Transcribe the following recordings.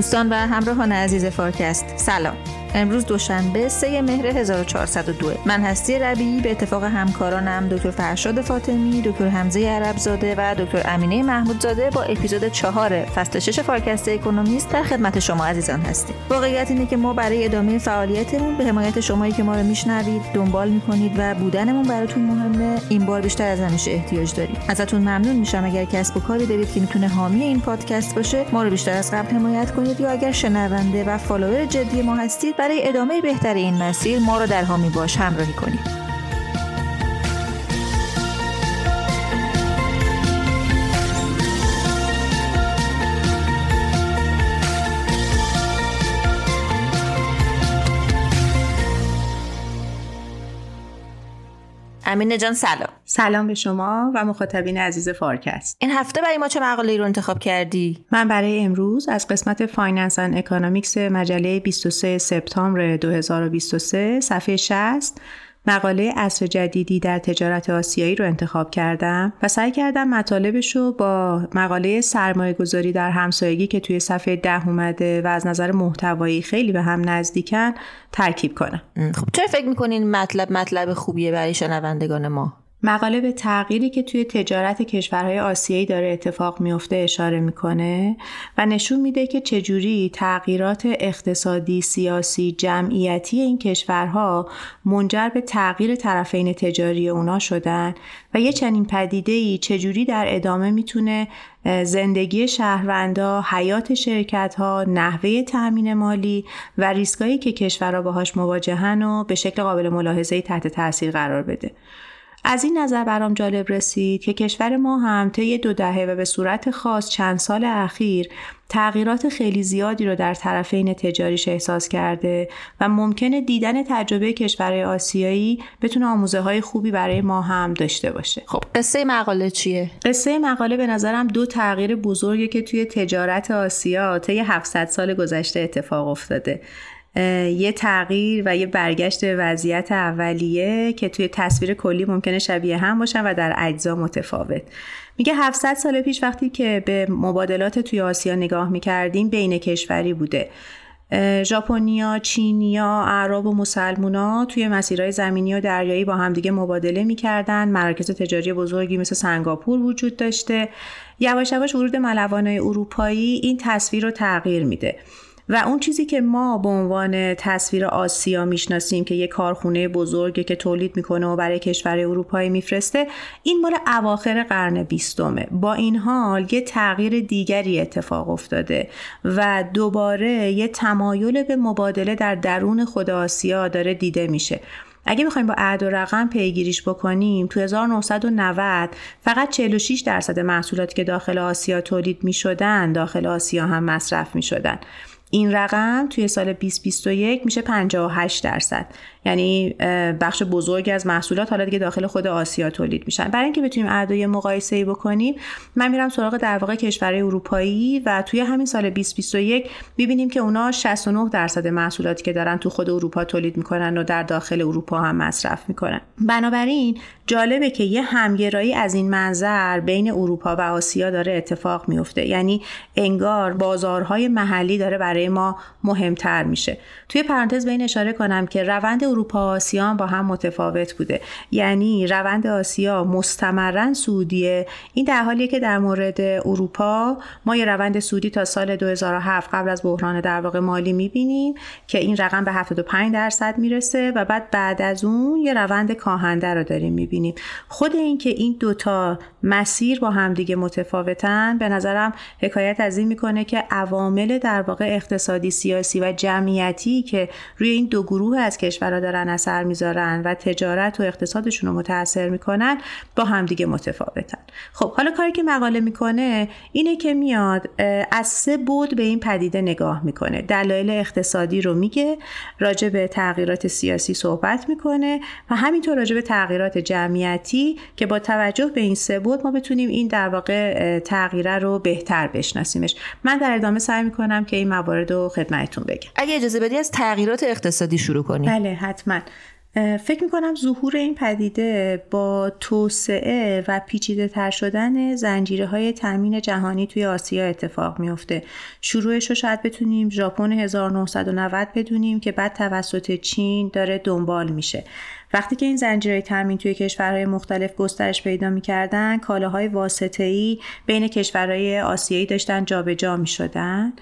دوستان و همراهان عزیز فارکست سلام. امروز دوشنبه سه مهر 1402 من هستی ربیعی به اتفاق همکارانم دکتر فرشاد فاطمی دکتر حمزه عربزاده و دکتر امینه محمودزاده با اپیزود چهار فصل شش فارکست اکونومیست در خدمت شما عزیزان هستیم. واقعیت اینه که ما برای ادامه فعالیتمون به حمایت شمایی که ما رو میشنوید دنبال می‌کنید و بودنمون براتون مهمه. این بار بیشتر از همیشه احتیاج داریم. ازتون ممنون میشم. اگر کسب و کاری دارید که می‌تونه حامی این پادکست باشه ما رو بیشتر از قبل حمایت کنید یا اگر شنونده و follower جدی ما هستید برای ادامه بهتر این مسیر ما رو در حامی باش همراهی کنید امینه جان سلام. سلام به شما و مخاطبین عزیز فارکست. این هفته برای ما چه مقاله رو انتخاب کردی؟ من برای امروز از قسمت Finance and Economics مجله 23 سپتامبر 2023 صفحه 60 مقاله عصر جدیدی در تجارت آسیایی رو انتخاب کردم و سعی کردم مطالبش رو با مقاله سرمایه گذاری در همسایگی که توی صفحه ده اومده و از نظر محتوایی خیلی به هم نزدیکن ترکیب کنم. خب چرا فکر می‌کنین مطلب مطلب خوبیه برای شنوندگان ما؟ مقاله به تغییری که توی تجارت کشورهای آسیایی داره اتفاق میفته اشاره می‌کنه و نشون میده که چجوری تغییرات اقتصادی، سیاسی، جمعیتی این کشورها منجر به تغییر طرفین تجاری اونا شدن و یه چنین پدیده ای چجوری در ادامه می‌تونه زندگی شهروندا، حیات شرکت ها، نحوه تأمین مالی و ریسکایی که کشورها باهاش مواجهن و به شکل قابل ملاحظه تحت تاثیر قرار بده. از این نظر برام جالب رسید که کشور ما هم طی دو دهه و به صورت خاص چند سال اخیر تغییرات خیلی زیادی رو در طرفین تجاریش احساس کرده و ممکنه دیدن تجربه کشورهای آسیایی بتونه آموزه های خوبی برای ما هم داشته باشه. خب قصه مقاله چیه؟ قصه مقاله به نظرم دو تغییر بزرگی که توی تجارت آسیا طی 700 سال گذشته اتفاق افتاده. یه تغییر و یه برگشت به وضعیت اولیه که توی تصویر کلی ممکنه شبیه هم باشن و در اجزا متفاوت. میگه 700 سال پیش وقتی که به مبادلات توی آسیا نگاه می‌کردیم بین کشوری بوده. ژاپنیا، چینیا، اعراب و مسلمونا توی مسیرهای زمینی و دریایی با همدیگه مبادله می‌کردن. مراکز تجاری بزرگی مثل سنگاپور وجود داشته. یواش یواش ورود ملوانای اروپایی این تصویر رو تغییر میده. و اون چیزی که ما به عنوان تصویر آسیا می‌شناسیم که یه کارخونه بزرگی که تولید می‌کنه و برای کشور اروپایی میفرسته این مال اواخر قرن بیستمه. با این حال یه تغییر دیگری اتفاق افتاده و دوباره یه تمایل به مبادله در درون خود آسیا داره دیده میشه. اگه می‌خوایم با عد و رقم پیگیریش بکنیم تو 1990 فقط 46 درصد محصولاتی که داخل آسیا تولید می‌شدن داخل آسیا هم مصرف می‌شدن. این رقم توی سال 2021 میشه 58 درصد. یعنی بخش بزرگی از محصولات حالا دیگه داخل خود آسیا تولید میشن. برای اینکه بتونیم اعداد مقایسه ای بکنیم من میرم سراغ در واقع کشورهای اروپایی و توی همین سال 2021 می‌بینیم که اونا 69 درصد محصولاتی که دارن تو خود اروپا تولید می‌کنن و در داخل اروپا هم مصرف می‌کنن. بنابراین جالبه که یه همگرایی از این منظر بین اروپا و آسیا داره اتفاق میفته یعنی انگار بازارهای محلی داره برای ما مهمتر میشه. توی پرانتز بین اشاره کنم که روند اروپا آسیا با هم متفاوت بوده. یعنی روند آسیا مستمرا سعودیه. این در حالیه که در مورد اروپا ما یه روند سودی تا سال 2007 قبل از بحران در واقع مالی می‌بینیم که این رقم به 75 درصد می‌رسه و بعد بعد از اون یه روند کاهنده رو داریم می‌بینیم. خود این که این دوتا مسیر با همدیگه متفاوتن به نظرم حکایت از این می‌کنه که عوامل در واقع اقتصادی سیاسی و جمعیتی که روی این دو گروه از کشورها دارن اثر می‌ذارن و تجارت و اقتصادشون رو متاثر می‌کنن با همدیگه متفاوتن. خب حالا کاری که مقاله می‌کنه اینه که میاد از سه بود به این پدیده نگاه می‌کنه. دلایل اقتصادی رو میگه راجع به تغییرات سیاسی صحبت می‌کنه و همینطور راجع به تغییرات جمعیتی که با توجه به این سه بود ما بتونیم این در واقع تغییره رو بهتر بشناسیمش. من در ادامه سعی می‌کنم که این موارد رو خدمتتون بگم. اگه اجازه بدی از تغییرات اقتصادی شروع کنیم. بله حتما. فکر می‌کنم ظهور این پدیده با توسعه و پیچیده تر شدن زنجیره های تامین جهانی توی آسیا اتفاق میفته شروعش رو شاید بتونیم ژاپن 1990 بدونیم که بعد توسط چین داره دنبال میشه. وقتی که این زنجیره تامین توی کشورهای مختلف گسترش پیدا می‌کردن کالاهای واسطه‌ای بین کشورهای آسیایی داشتن جابجا جا می‌شدن.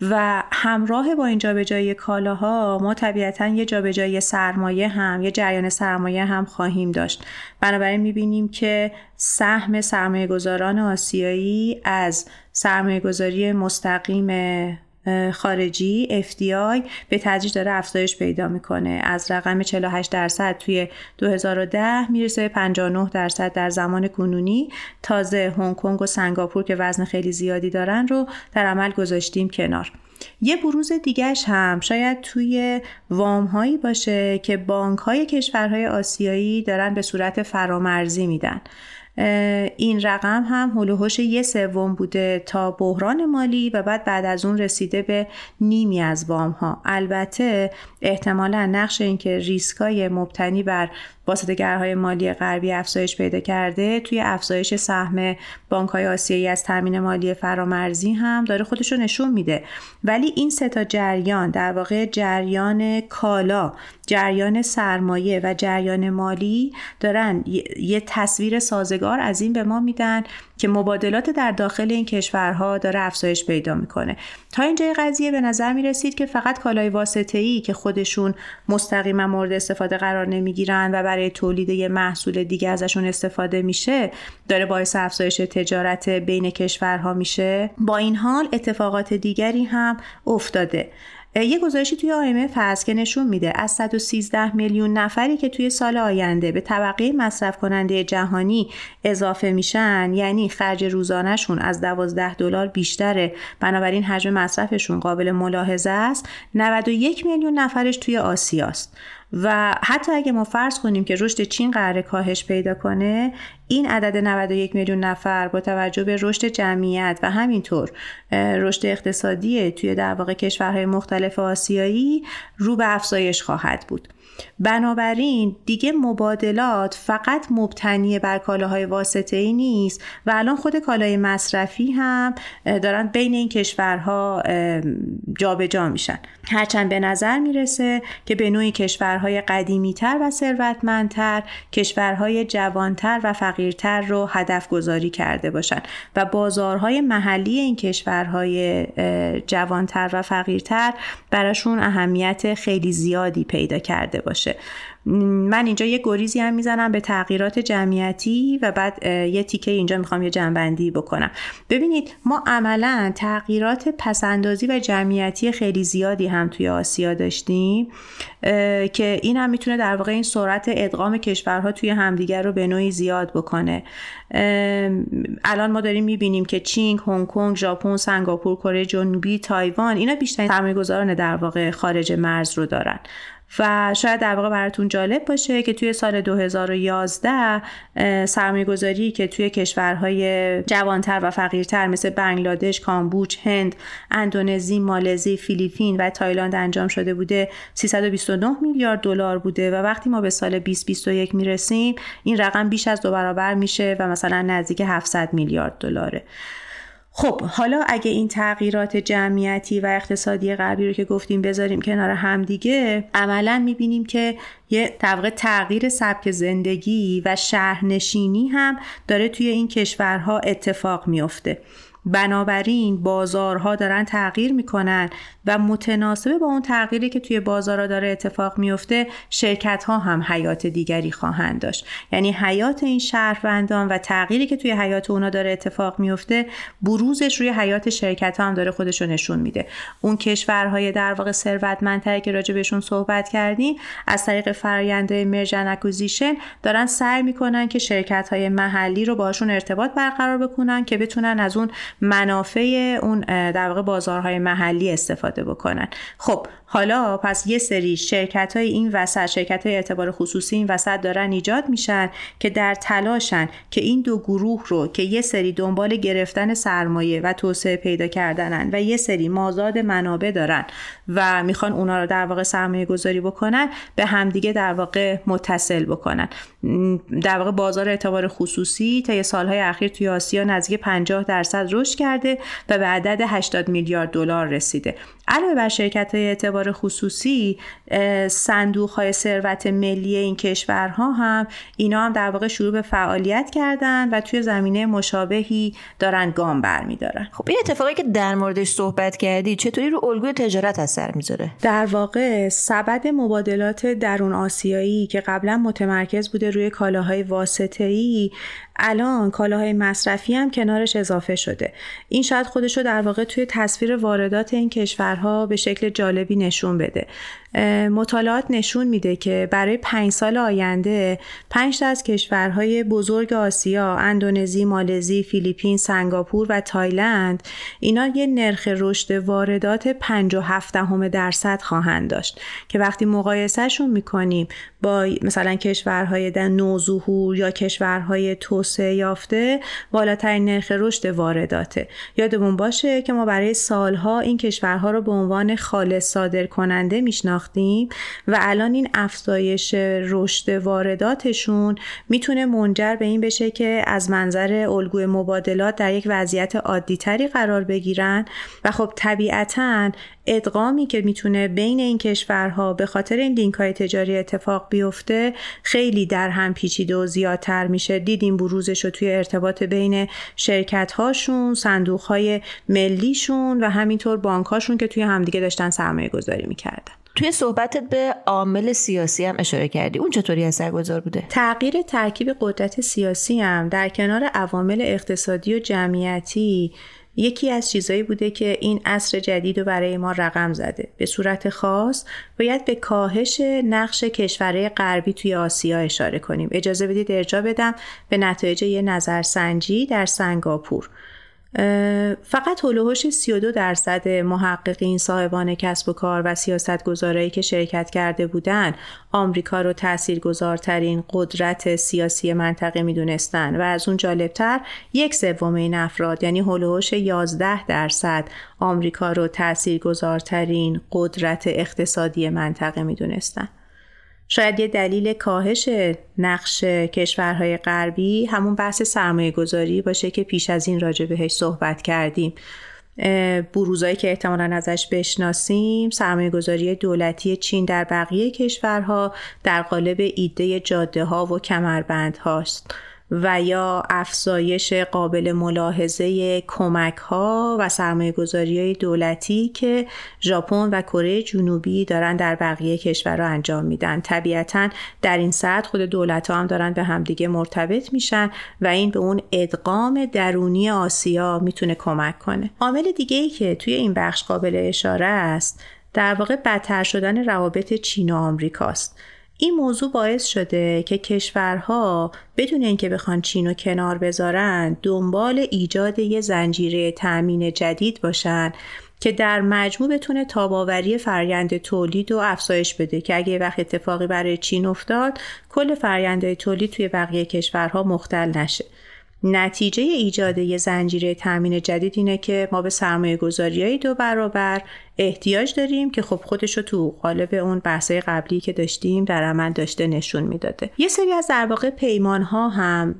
و همراه با این جابجایی کالاها ما طبیعتا یه جابجایی سرمایه هم یه جریان سرمایه هم خواهیم داشت. بنابراین می‌بینیم که سهم سرمایه گذاران آسیایی از سرمایه گذاری مستقیم خارجی FDI به تدریج داره افزایش پیدا می‌کنه. از رقم 48 درصد توی 2010 می‌رسه به 59 درصد در زمان کنونی. تازه هنگ کنگ و سنگاپور که وزن خیلی زیادی دارن رو در عمل گذاشتیم کنار. یه بروز دیگهش هم شاید توی وام هایی باشه که بانک های کشورهای آسیایی دارن به صورت فرامرزی میدن. این رقم هم هلوهوش یه سوم بوده تا بحران مالی و بعد بعد از اون رسیده به نیمی از وام ها. البته احتمالا نقش اینکه ریسکای مبتنی بر واسطه‌گرهای مالی غربی افزایش پیدا کرده توی افزایش سهم بانک‌های آسیایی از تامین مالی فرامرزی هم داره خودش رو نشون میده. ولی این سه تا جریان در واقع جریان کالا جریان سرمایه و جریان مالی دارن. یه تصویر سازگار از این به ما میدن که مبادلات در داخل این کشورها داره افزایش پیدا می‌کنه. تا اینجای قضیه به نظر می رسید که فقط کالای واسطه ای که خودشون مستقیما مورد استفاده قرار نمی‌گیرن و برای تولید یه محصول دیگه ازشون استفاده میشه داره باعث افزایش تجارت بین کشورها میشه؟ با این حال اتفاقات دیگری هم افتاده. یه گزارشی توی IMF هست که نشون میده از 113 میلیون نفری که توی سال آینده به طبقه مصرف کننده جهانی اضافه میشن یعنی خرج روزانهشون از 12 دلار بیشتره. بنابراین حجم مصرفشون قابل ملاحظه است. 91 میلیون نفرش توی آسیاست. و حتی اگه ما فرض کنیم که رشد چین قرار کاهش پیدا کنه این عدد 91 میلیون نفر با توجه به رشد جمعیت و همینطور رشد اقتصادی توی در واقع کشورهای مختلف آسیایی رو به افزایش خواهد بود. بنابراین دیگه مبادلات فقط مبتنی بر کالاهای واسطه ای نیست و الان خود کالای مصرفی هم دارن بین این کشورها جابجا جا میشن. هرچند به نظر می‌رسه که به نوعی کشورهای قدیمیتر و ثروتمندتر کشورهای جوانتر و فقیرتر رو هدف گذاری کرده باشن و بازارهای محلی این کشورهای جوانتر و فقیرتر براشون اهمیت خیلی زیادی پیدا کرده باشه. من اینجا یه گریزی هم می‌زنم به تغییرات جمعیتی و بعد یه تیکه اینجا می‌خوام یه جنبندی بکنم. ببینید ما عملا تغییرات پسندازی و جمعیتی خیلی زیادی هم توی آسیا داشتیم که این هم می‌تونه در واقع این سرعت ادغام کشورها توی همدیگر رو به نوعی زیاد بکنه. الان ما داریم می‌بینیم که چین، هنگ کنگ، ژاپن، سنگاپور، کره جنوبی، تایوان اینا بیشترین سرمایه‌گذاران در واقع خارج مرز رو دارن. و شاید در واقع براتون جالب باشه که توی سال 2011 سرمایه گذاری که توی کشورهای جوانتر و فقیرتر مثل بنگلادش، کامبوج، هند، اندونزی، مالزی، فیلیپین و تایلند انجام شده بوده 329 میلیارد دلار بوده و وقتی ما به سال 2021 می‌رسیم این رقم بیش از دو برابر میشه و مثلا نزدیک 700 میلیارد دلاره. خب حالا اگه این تغییرات جمعیتی و اقتصادی غربی رو که گفتیم بذاریم کنار همدیگه عملا می‌بینیم که یه طبق تغییر سبک زندگی و شهرنشینی هم داره توی این کشورها اتفاق میافته. بنابراین بازارها دارن تغییر می‌کنن و متناسب با اون تغییری که توی بازارها داره اتفاق میفته شرکت ها هم حیات دیگری خواهند داشت. یعنی حیات این شهروندان و تغییری که توی حیات اونا داره اتفاق میفته بروزش روی حیات شرکت ها هم داره خودش نشون میده. اون کشورهای در واقع ثروتمندتری که راجع بهشون صحبت کردیم از طریق فرآیند مرجن اکوزیشن دارن سعی می‌کنن که شرکت های محلی رو باشون ارتباط برقرار بکنن که بتونن از اون منافع اون در واقع بازارهای محلی استفاده بکنن. خب حالا پس یه سری شرکت های این وسط شرکت های اعتبار خصوصی این وسط دارن ایجاد میشن که در تلاشن که این دو گروه رو که یه سری دنبال گرفتن سرمایه و توسعه پیدا کردنن و یه سری مازاد منابع دارن و می‌خوان اونا رو در واقع سرمایه گذاری بکنن به همدیگه در واقع متصل بکنن. در واقع بازار اعتبار خصوصی طی سالهای اخیر توی آسیا نزدیک 50 درصد رشد کرده و به عدد 80 میلیارد دلار رسیده. علاوه بر شرکت های اعتبار خصوصی صندوق های ثروت ملی این کشورها هم اینا هم در واقع شروع به فعالیت کردن و توی زمینه مشابهی دارن گام برمیدارن خب این اتفاقی که در موردش صحبت کردی چطوری رو الگوی تجارت اثر می‌ذاره؟ در واقع سبد مبادلات درون آسیایی که قبلا متمرکز بوده روی کالاهای واسطه‌ای الان کالاهای مصرفی هم کنارش اضافه شده. این شاید خودش رو در واقع توی تصویر واردات این کشورها به شکل جالبی نشون بده. مطالعات نشون میده که برای پنج سال آینده پنج از کشورهای بزرگ آسیا اندونزی، مالزی، فیلیپین، سنگاپور و تایلند اینا یه نرخ رشد واردات 57 همه درصد خواهند داشت که وقتی مقایسهشون می‌کنیم با مثلا کشورهای در نوظهور یا کشورهای توسعه یافته بالاترین نرخ رشد وارداته. یادمون باشه که ما برای سالها این کشورها رو به عنوان خالص صادر کننده میشناختیم. و الان این افزایش رشد وارداتشون می‌تونه منجر به این بشه که از منظر الگوی مبادلات در یک وضعیت عادیتری قرار بگیرن. و خب طبیعتا ادغامی که می‌تونه بین این کشورها به خاطر این لینک های تجاری اتفاق بیفته خیلی در هم پیچیده و زیادتر میشه. دیدیم بروزش رو توی ارتباط بین شرکت هاشون صندوق های ملیشون و همینطور بانک هاشون که توی همدیگه داشتن سرمایه گذاری می‌کردن. توی صحبتت به عامل سیاسی هم اشاره کردی. اون چطوری اثرگذار بوده؟ تغییر ترکیب قدرت سیاسی هم در کنار عوامل اقتصادی و جمعیتی یکی از چیزهایی بوده که این عصر جدید رو برای ما رقم زده. به صورت خاص باید به کاهش نقش کشورهای غربی توی آسیا اشاره کنیم. اجازه بدید ارجا بدم به نتایج یه نظرسنجی در سنگاپور. فقط هلوهوش 32 درصد محققین صاحبان کسب و کار و سیاست گذارایی که شرکت کرده بودند آمریکا رو تاثیرگذارترین قدرت سیاسی منطقه می‌دونستن و از اون جالبتر یک سوم این افراد یعنی هلوهوش 11 درصد آمریکا رو تاثیرگذارترین قدرت اقتصادی منطقه می‌دونستن. شاید یه دلیل کاهش نقش کشورهای غربی همون بحث سرمایه گذاری باشه که پیش از این راجع بهش صحبت کردیم. بروزایی که احتمالا ازش بشناسیم سرمایه گذاری دولتی چین در بقیه کشورها در قالب ایده جاده ها و کمربند هاست و یا افزایش قابل ملاحظه کمک ها و سرمایه گذاری دولتی که ژاپن و کره جنوبی دارن در بقیه کشورها انجام میدن. طبیعتا در این سطح خود دولت ها هم دارن به همدیگه مرتبط میشن و این به اون ادغام درونی آسیا می‌تونه کمک کنه. عامل دیگه ای که توی این بخش قابل اشاره است در واقع بدتر شدن روابط چین و آمریکاست. این موضوع باعث شده که کشورها بدون اینکه بخوان چین و کنار بذارن دنبال ایجاد یه زنجیره تأمین جدید باشن که در مجموع بتونه تاباوری فرآیند تولید و افزایش بده که اگه وقت اتفاقی برای چین افتاد کل فرآیندهای تولید توی بقیه کشورها مختل نشه. نتیجه ایجاد یه زنجیره تامین جدید اینه که ما به سرمایه گذاری دو برابر احتیاج داریم که خب خودش رو تو قالب اون بحثای قبلی که داشتیم در عمل داشته نشون می‌داده. یه سری از در واقع پیمان ها هم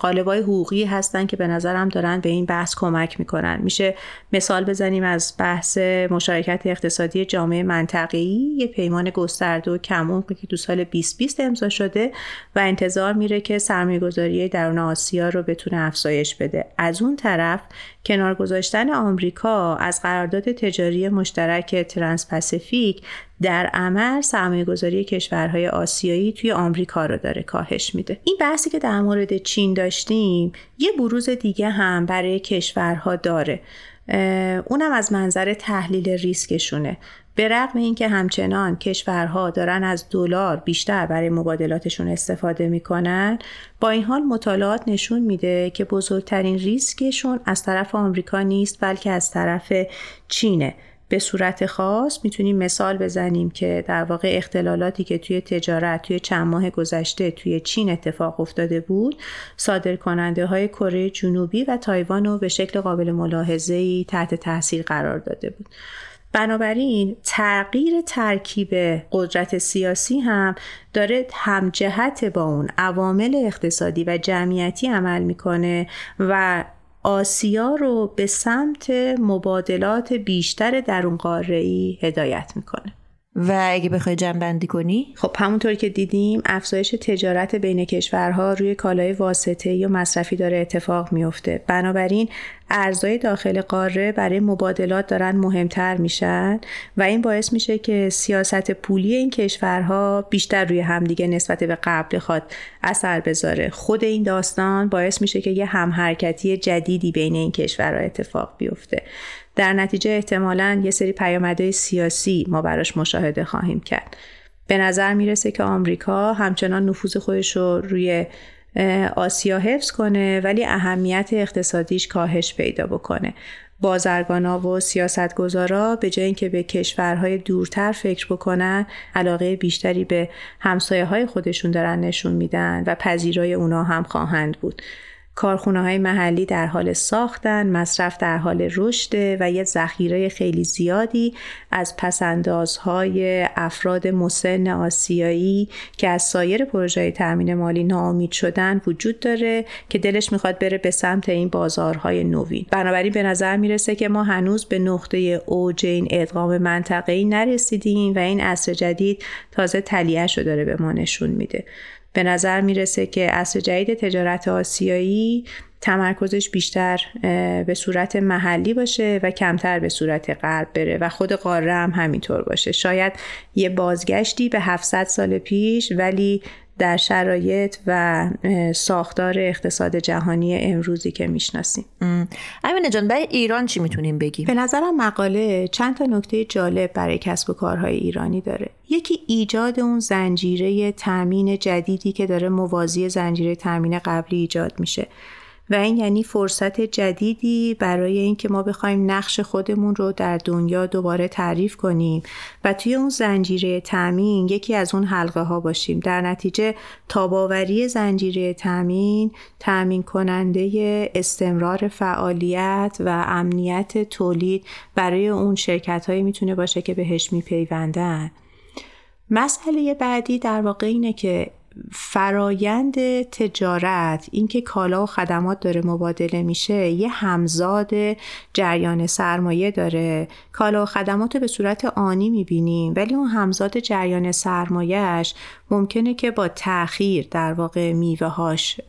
قالب های حقوقی هستن که به نظرم دارن به این بحث کمک می‌کنن. میشه مثال بزنیم از بحث مشارکت اقتصادی جامعه منطقه‌ای. یه پیمان گسترده و کمون که تو سال 2020 امضا شده و انتظار میره که سرمایه‌گذاری درون آسیا رو بتونه افزایش بده. از اون طرف کنار گذاشتن آمریکا از قرارداد تجاری مشترک ترانس پاسیفیک در عمل سرمایه گذاری کشورهای آسیایی توی آمریکا رو داره کاهش میده. این بحثی که در مورد چین داشتیم یه بروز دیگه هم برای کشورها داره. اونم از منظر تحلیل ریسکشونه. به رغم اینکه همچنان کشورها دارن از دلار بیشتر برای مبادلاتشون استفاده می‌کنن با این حال مطالعات نشون میده که بزرگترین ریسکشون از طرف آمریکا نیست بلکه از طرف چینه. به صورت خاص می‌تونیم مثال بزنیم که در واقع اختلالاتی که توی تجارت توی چند ماه گذشته توی چین اتفاق افتاده بود صادر کننده های کره جنوبی و تایوان رو به شکل قابل ملاحظه تحت تاثیر قرار داده بود. بنابراین تغییر ترکیب قدرت سیاسی هم داره همجهت با اون عوامل اقتصادی و جمعیتی عمل می‌کنه و آسیا رو به سمت مبادلات بیشتر در اون قاره ای هدایت می‌کنه. و اگه بخوای جنبندی کنی؟ خب همونطور که دیدیم افزایش تجارت بین کشورها روی کالای واسطه یا مصرفی داره اتفاق میفته بنابراین ارزهای داخل قاره برای مبادلات دارن مهمتر میشن و این باعث میشه که سیاست پولی این کشورها بیشتر روی همدیگه نسبت به قبل خواد اثر بذاره. خود این داستان باعث میشه که یه همحرکتی جدیدی بین این کشورها اتفاق بیفته. در نتیجه احتمالا یه سری پیامدهای سیاسی ما براش مشاهده خواهیم کرد. به نظر می‌رسه که آمریکا همچنان نفوذ خودش رو روی آسیا حفظ کنه ولی اهمیت اقتصادیش کاهش پیدا بکنه. بازرگانا و سیاستگزارا به جای اینکه به کشورهای دورتر فکر بکنن علاقه بیشتری به همسایه های خودشون دارن نشون میدن و پذیرای اونا هم خواهند بود. کارخونه های محلی در حال ساختن، مصرف در حال رشد و یه ذخیره خیلی زیادی از پسندازهای افراد مسن آسیایی که از سایر پروژه تأمین مالی ناامید شدن وجود داره که دلش می‌خواد بره به سمت این بازارهای نوین. بنابراین به نظر می‌رسه که ما هنوز به نقطه اوج این ادغام منطقه‌ای نرسیدیم و این عصر جدید تازه تلیعش رو داره به ما نشون میده. به نظر می‌رسه که اصر جدید تجارت آسیایی تمرکزش بیشتر به صورت محلی باشه و کمتر به صورت غرب بره و خود قاره هم همینطور باشه. شاید یه بازگشتی به 700 سال پیش ولی در شرایط و ساختار اقتصاد جهانی امروزی که می‌شناسیم. امینه جان برای ایران چی می‌تونیم بگیم؟ به نظرم مقاله چند تا نکته جالب برای کسب و کارهای ایرانی داره. یکی ایجاد اون زنجیره تامین جدیدی که داره موازی زنجیره تامین قبلی ایجاد میشه. و این یعنی فرصت جدیدی برای اینکه ما بخوایم نقش خودمون رو در دنیا دوباره تعریف کنیم. و توی اون زنجیره تامین یکی از اون حلقه ها باشیم. در نتیجه تاباوری زنجیره تامین تامین کننده استمرار فعالیت و امنیت تولید برای اون شرکت هایی می‌تونه باشه که بهش میپیوندن. مسئله بعدی در واقع اینه که فرایند تجارت اینکه کالا و خدمات داره مبادله میشه یه همزاد جریان سرمایه داره. کالا و خدمات به صورت آنی می‌بینیم ولی اون همزاد جریان سرمایهش ممکنه که با تاخیر در واقع میوه هاش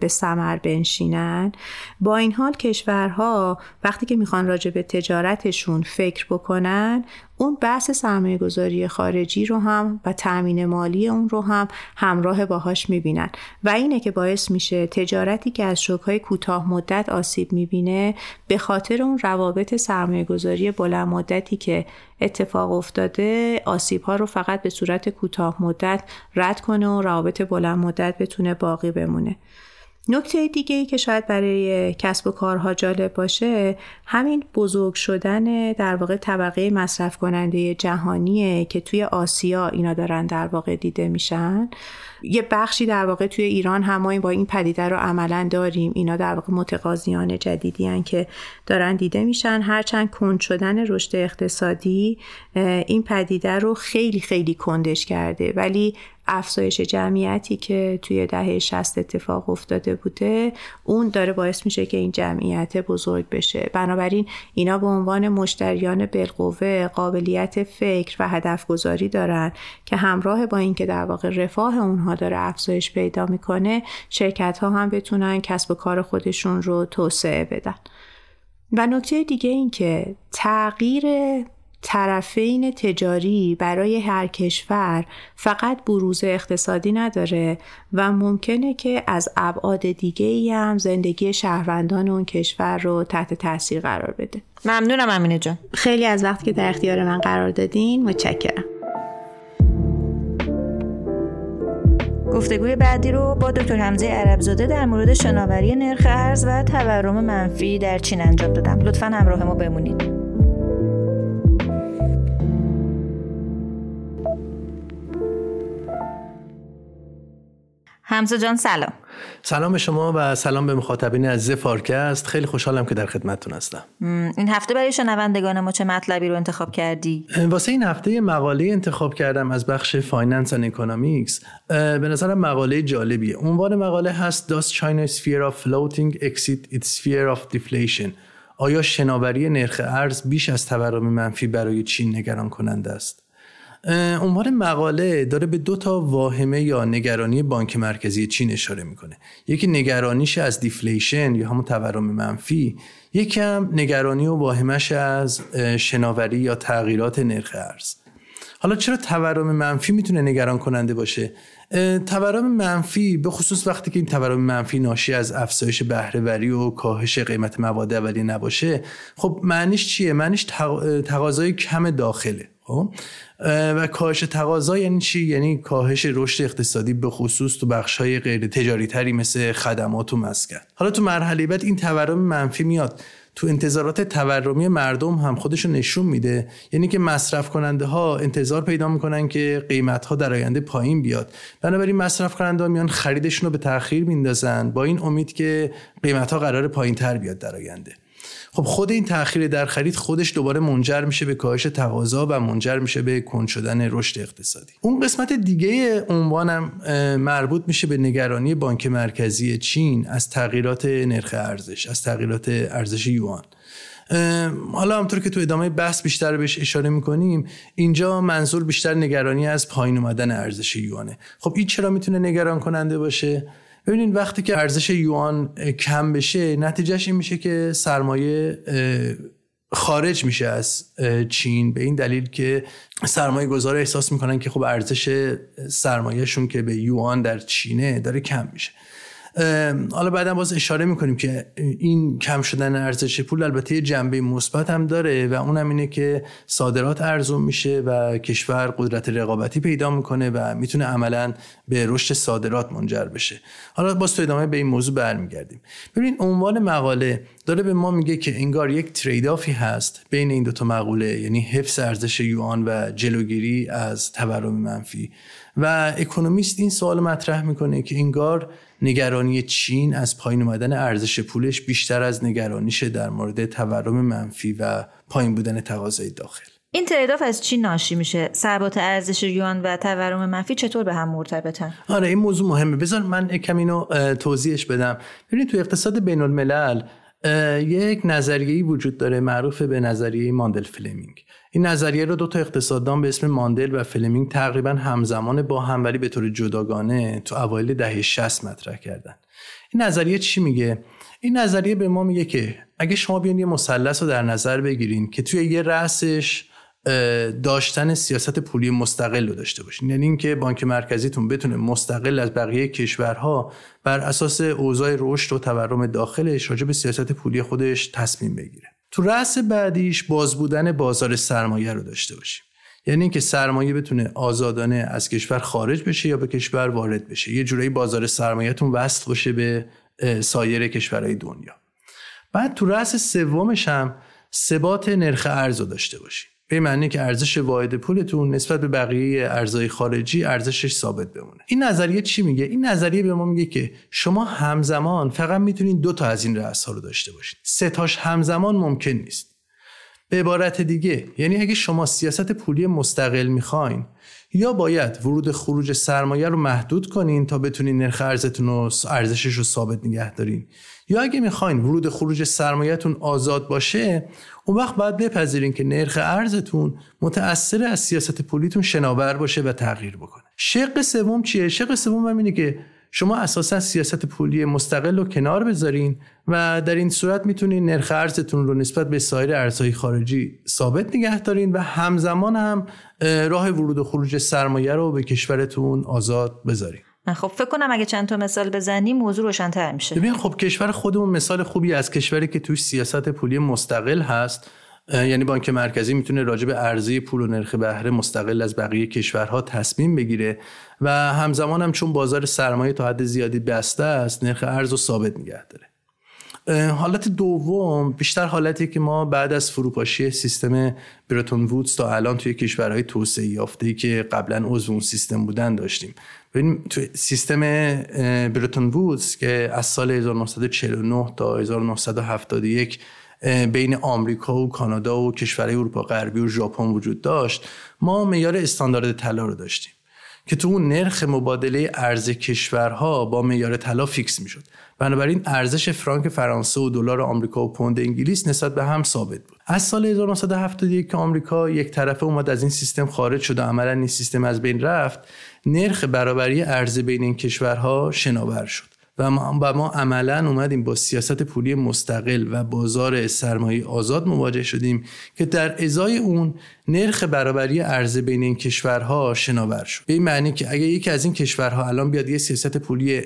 به سمر بنشینن. با این حال کشورها وقتی که می‌خوان راجع به تجارتشون فکر بکنن اون بحث سرمایه گذاری خارجی رو هم و تأمین مالی اون رو هم همراه باهاش می‌بینن. و اینه که باعث میشه تجارتی که از شوکهای کوتاه مدت آسیب می‌بینه به خاطر اون روابط سرمایه گذاری بلند مدتی که اتفاق افتاده آسیب ها رو فقط به صورت کوتاه مدت رد کنه و روابط بلند مدت بتونه باقی بمونه. نکته دیگه ای که شاید برای کسب و کارها جالب باشه همین بزرگ شدن در واقع طبقه مصرف کننده جهانیه که توی آسیا اینا دارن در واقع دیده میشن. یه بخشی در واقع توی ایران هم با این پدیده رو عملا داریم. اینا در واقع متقاضیان جدیدی هن که دارن دیده میشن. هرچند کند شدن رشد اقتصادی این پدیده رو خیلی خیلی کندش کرده. ولی افزایش جمعیتی که توی دهه 60 اتفاق افتاده بوده اون داره باعث میشه که این جمعیت بزرگ بشه. بنابراین اینا به عنوان مشتریان بالقوه قابلیت فکر و هدف گذاری دارن که همراه با اینکه در واقع رفاه اونها داره افزایش پیدا می‌کنه شرکت ها هم بتونن کسب و کار خودشون رو توسعه بدن. و نکته دیگه این که تغییر طرفین تجاری برای هر کشور فقط بروز اقتصادی نداره و ممکنه که از ابعاد دیگه ای هم زندگی شهروندان اون کشور رو تحت تاثیر قرار بده. ممنونم امینه جان. خیلی از وقت که در اختیار من قرار دادین متشکرم. گفتگوی بعدی رو با دکتر حمزه عربزاده در مورد شناوری نرخ ارز و تورم منفی در چین انجام دادم. لطفا همراه ما بمونید. حمزه جان سلام. سلام به شما و سلام به مخاطبین از فارکست خیلی خوشحالم که در خدمتتون هستم. این هفته برای شنوندگان ما چه مطلبی رو انتخاب کردی؟ واسه این هفته مقاله انتخاب کردم از بخش Finance و Economics به نظرم مقاله جالبیه. عنوان مقاله هست Does China's fear of floating exceed its fear of deflation? آیا شناوری نرخ ارز بیش از تورم منفی برای چین نگران کننده است؟ عنوان مقاله داره به دو تا واهمه یا نگرانی بانک مرکزی چین اشاره می‌کنه. یکی نگرانیش از deflation یا همون تورم منفی یکی هم نگرانی و واهمش از شناوری یا تغییرات نرخ ارز. حالا چرا تورم منفی می‌تونه نگران کننده باشه تورم منفی به خصوص وقتی که این تورم منفی ناشی از افزایش بهرهوری و کاهش قیمت مواد اولیه نباشه خب معنیش چیه؟ معنیش تقاضای کم داخله. خب؟ و کاهش تقاضا یعنی چی؟ یعنی کاهش رشد اقتصادی به خصوص تو بخش های غیر تجاری تری مثل خدمات و مسکن. حالا تو مرحله بعد این تورم منفی میاد. تو انتظارات تورمی مردم هم خودشو نشون میده. یعنی که مصرف کننده ها انتظار پیدا می‌کنن که قیمت ها در آینده پایین بیاد. بنابراین مصرف کننده ها میان خریدشون رو به تاخیر میندازن با این امید که قیمت ها قرار پایین تر بیاد در آینده. خب خود این تاخیر در خرید خودش دوباره منجر میشه به کاهش تقاضا و منجر میشه به کند شدن رشد اقتصادی. اون قسمت دیگه عنوانم مربوط میشه به نگرانی بانک مرکزی چین از تغییرات نرخ ارزش از تغییرات ارزش یوان. حالا همطور که تو ادامه بحث بیشتر بهش اشاره می‌کنیم اینجا منظور بیشتر نگرانی از پایین اومدن ارزش یوانه. خب این چرا می‌تونه نگران کننده باشه؟ ببینید وقتی که ارزش یوان کم بشه نتیجهش این میشه که سرمایه خارج میشه از چین. به این دلیل که سرمایه گذار احساس می‌کنن که خب ارزش سرمایهشون که به یوان در چینه داره کم میشه. حالا بعدا باز اشاره می‌کنیم که این کم شدن ارزش پول البته جنبه مثبت هم داره و اونم اینه که صادرات ارزون میشه و کشور قدرت رقابتی پیدا می‌کنه و می‌تونه عملا به رشد صادرات منجر بشه. حالا باز تو ادامه به این موضوع برمیگردیم. ببین عنوان مقاله داره به ما میگه که انگار یک ترید آفی هست بین این دو تا مقوله یعنی حفظ ارزش یوان و جلوگیری از تورم منفی. و اکونومیست این سوال مطرح می‌کنه که انگار نگرانی چین از پایین اومدن ارزش پولش بیشتر از نگرانیش در مورد تورم منفی و پایین بودن تقاضای داخل. این تریداف از چی ناشی میشه. ثبات ارزش یوان و تورم منفی چطور به هم مرتبطن؟ آره این موضوع مهمه. بذار من کم اینو توضیحش بدم. ببینید تو اقتصاد بین الملل یک نظریه‌ای وجود داره معروف به نظریه ماندل فلمینگ. این نظریه رو دو تا اقتصاددان به اسم ماندل و فلمینگ تقریبا همزمان با هم ولی به طور جداگانه تو اوایل دهه 60 مطرح کردن. این نظریه چی میگه؟ این نظریه به ما میگه که اگه شما بیان یه مثلث رو در نظر بگیرین که توی یه رأسش داشتن سیاست پولی مستقل رو داشته باشین. یعنی اینکه بانک مرکزیتون بتونه مستقل از بقیه کشورها بر اساس اوضاع رشد و تورم داخلش راجع به سیاست پولی خودش تصمیم بگیره. تو رأس بعدیش باز بودن بازار سرمایه رو داشته باشیم. یعنی اینکه سرمایه بتونه آزادانه از کشور خارج بشه یا به کشور وارد بشه. یه جورایی بازار سرمایهتون وصل باشه به سایر کشورهای دنیا. بعد تو رأس سومش هم ثبات نرخ ارز رو داشته باشیم. به معنی که ارزش واحد پولتون نسبت به بقیه ارزهای خارجی ارزشش ثابت بمونه. این نظریه چی میگه؟ این نظریه به ما میگه که شما همزمان فقط می‌تونید دو تا از این رأس ها رو داشته باشید. سه تاش همزمان ممکن نیست. به عبارت دیگه یعنی اگه شما سیاست پولی مستقل می‌خواین یا باید ورود خروج سرمایه رو محدود کنین تا بتونین نرخ ارزتون و ارزشش رو ثابت نگه دارین. یا اگه می‌خواین ورود خروج سرمایهتون آزاد باشه اون وقت باید بپذیرین که نرخ ارزتون متأثر از سیاست پولیتون شناور باشه و تغییر بکنه. شق سوم چیه؟ شق سوم هم اینه که شما اساسا سیاست پولی مستقل رو کنار بذارین و در این صورت می‌تونین نرخ ارزتون رو نسبت به سایر ارزهای خارجی ثابت نگه دارین و همزمان هم راه ورود و خروج سرمایه رو به کشورتون آزاد بذارین. خب فکر کنم اگه چند تا مثال بزنیم موضوع روشن‌تر میشه. ببین خب کشور خودمون مثال خوبی از کشوری که توش سیاست پولی مستقل هست یعنی بانک مرکزی می‌تونه راجع ارزی پول و نرخ بهره مستقل از بقیه کشورها تصمیم بگیره و همزمان هم چون بازار سرمایه تا حد زیادی بسته است نرخ ارز رو ثابت نگه داره. حالت دوم بیشتر حالتی که ما بعد از فروپاشی سیستم برتون وودز تا الان توی کشورهای توسعه یافته که قبلا عضو اون سیستم بودن داشتیم. ببین تو سیستم برتون وودز که از سال 1949 تا 1971 بین آمریکا و کانادا و کشورهای اروپا غربی و ژاپن وجود داشت ما معیار استاندارد طلا رو داشتیم که تو اون نرخ مبادله ارز کشورها با معیار طلا فیکس می‌شد. بنابراین ارزش فرانک فرانسه و دلار آمریکا و پوند انگلیس نسبت به هم ثابت بود. از سال 1971 که آمریکا یک طرفه اومد از این سیستم خارج شد و عملا این سیستم از بین رفت نرخ برابری ارز بین این کشورها شناور شد و ما, و ما عملا اومدیم با سیاست پولی مستقل و بازار سرمایه آزاد مواجه شدیم که در ازای اون نرخ برابری ارز بین این کشورها شناور شد. به این معنی که اگر یکی از این کشورها الان بیاد یه سیاست پولی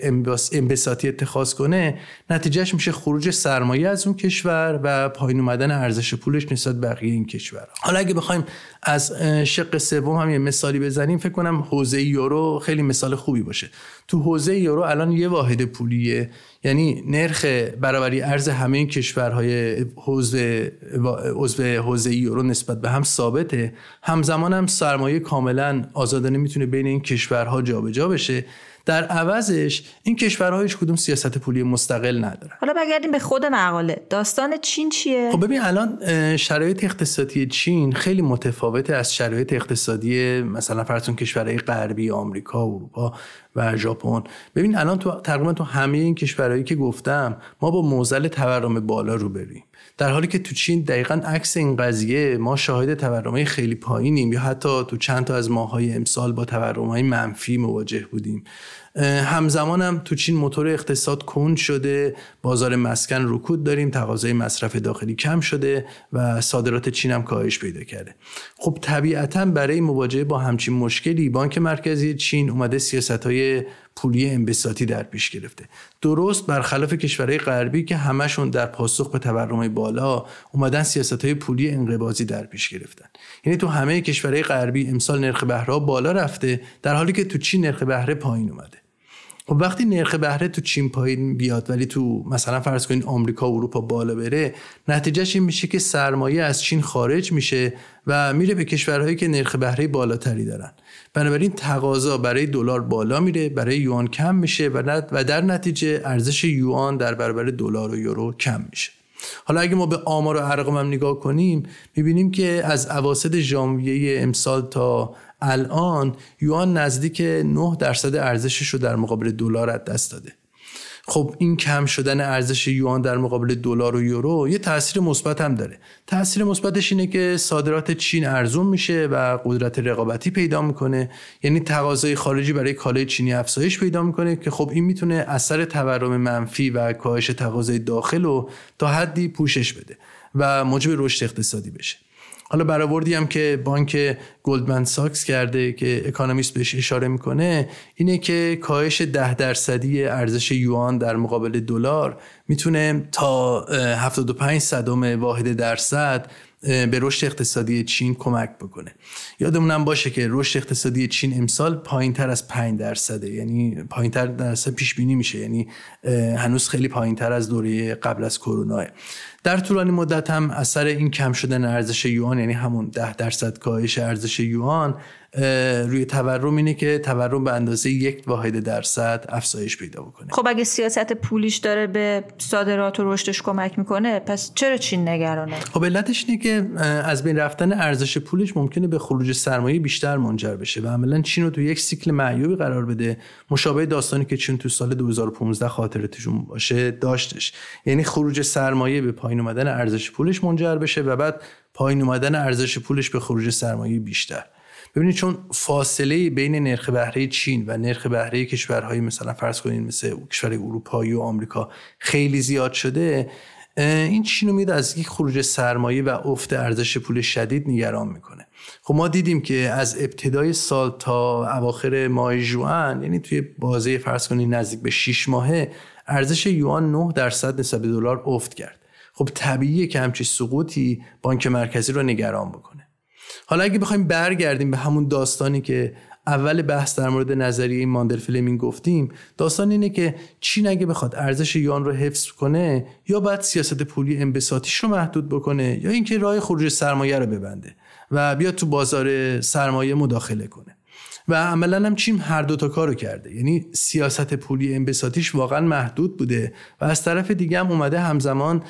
انبساطی اتخاذ کنه نتیجهش میشه خروج سرمایه از اون کشور و پایین اومدن ارزش پولش نسبت بقیه این کشور حالا اگه بخوایم از شق سوم هم یه مثالی بزنیم فکر کنم حوزه یورو خیلی مثال خوبی باشه. تو حوزه یورو الان یه واحد پولیه یعنی نرخ برابری ارز همه این کشورهای حوزه عضو حوزه یورو نسبت به هم ثابته. همزمان هم سرمایه کاملا آزادانه می‌تونه بین این کشورها جابجا بشه. در عوضش این کشورها هیچ کدوم سیاست پولی مستقل ندارن. حالا بگردیم به خود مقاله. داستان چین چیه؟ خب ببین الان شرایط اقتصادی چین خیلی متفاوته از شرایط اقتصادی مثلا فرض کشورهای غربی آمریکا اروپا و ژاپن. ببین الان تو تقریبا تو همه این کشورهایی که گفتم ما با موزل تورم بالا رو بریم در حالی که تو چین دقیقا عکس این قضیه ما شاهد تورمای خیلی پایینیم یا حتی تو چند تا از ماهای امسال با تورمای منفی مواجه بودیم. همزمان هم تو چین موتور اقتصاد کند شده بازار مسکن رکود داریم تقاضای مصرف داخلی کم شده و صادرات چین هم کاهش پیدا کرده. خب طبیعتا برای مواجهه با همچین مشکلی بانک مرکزی چین اومده سیاست های پولی انبساطی در پیش گرفته. درست برخلاف کشورهای غربی که همشون در پاسخ به تورم بالا اومدن سیاست های پولی انقباضی در پیش گرفتن. یعنی تو همه کشورهای غربی امسال نرخ بهره بالا رفته در حالی که تو چین نرخ بهره پایین اومده. خب وقتی نرخ بهره تو چین پایین بیاد ولی تو مثلا فرض کنید آمریکا و اروپا بالا بره نتیجهش این میشه که سرمایه از چین خارج میشه و میره به کشورهایی که نرخ بهره بالاتری دارن. بنابراین تقاضا برای دلار بالا میره برای یوان کم میشه و در نتیجه ارزش یوان در برابر دلار و یورو کم میشه. حالا اگه ما به آمار و ارقام هم نگاه کنیم می‌بینیم که از اواسط ژانویه امسال تا الان یوان نزدیک 9 درصد ارزشش رو در مقابل دلار از دست داده. خب این کم شدن ارزش یوان در مقابل دلار و یورو یه تاثیر مثبت هم داره. تاثیر مثبتش اینه که صادرات چین ارزون میشه و قدرت رقابتی پیدا می‌کنه. یعنی تقاضای خارجی برای کالای چینی افزایش پیدا می‌کنه که خب این می‌تونه اثر تورم منفی و کاهش تقاضای داخل رو تا حدی پوشش بده و موجب رشد اقتصادی بشه. حالا برآوردی هم که بانک گلدمن ساکس کرده که اکانومیست بهش اشاره می‌کنه اینه که کاهش ده درصدی ارزش یوان در مقابل دلار می‌تونه تا 75 صدم واحد درصد به رشد اقتصادی چین کمک بکنه. یادمونم باشه که رشد اقتصادی چین امسال پایین تر از 5 درصده یعنی پایین تر درصد پیش بینی میشه یعنی هنوز خیلی پایین تر از دوره قبل از کرونا در طولانی مدت هم اثر این کم شدن ارزش یوان یعنی همون ده درصد کاهش ارزش یوان روی تورم اینه که تورم به اندازه یک واحد درصد افزایش پیدا بکنه. خب اگه سیاست پولیش داره به صادرات و رشدش کمک می‌کنه پس چرا چین نگرانه؟ خب علتش اینه که از بین رفتن ارزش پولش ممکنه به خروج سرمایه بیشتر منجر بشه و عملا چین رو تو یک سیکل معیوبی قرار بده. مشابه داستانی که چین تو سال 2015 خاطرتشون باشه داشتش. یعنی خروج سرمایه به پایین اومدن ارزش پولش منجر بشه و بعد پایین اومدن ارزش پولش به خروج سرمایه بیشتر. ببینید چون فاصله بین نرخ بهره چین و نرخ بهره کشورهای مثلا فرض کنید مثل کشور اروپایی و آمریکا خیلی زیاد شده این چین میاد از یک خروج سرمایه و افت ارزش پول شدید نگران می‌کنه. خب ما دیدیم که از ابتدای سال تا اواخر ماه جوان یعنی توی بازه فرض کنید نزدیک به 6 ماهه ارزش یوان 9 درصد نسبت به دلار افت کرد. خب طبیعیه که همچی سقوطی بانک مرکزی رو نگران بکنه. حالا اگه بخوایم برگردیم به همون داستانی که اول بحث در مورد نظریه ماندل فلمینگ گفتیم داستان اینه که چین اگه بخواد ارزش یوان رو حفظ کنه یا باید سیاست پولی انبساطیش رو محدود بکنه یا اینکه راه خروج سرمایه رو ببنده و بیاد تو بازار سرمایه مداخله کنه. و عملا هم چین هر دو تا کارو کرده. یعنی سیاست پولی انبساطیش واقعا محدود بوده و از طرف دیگه هم اومده همزمان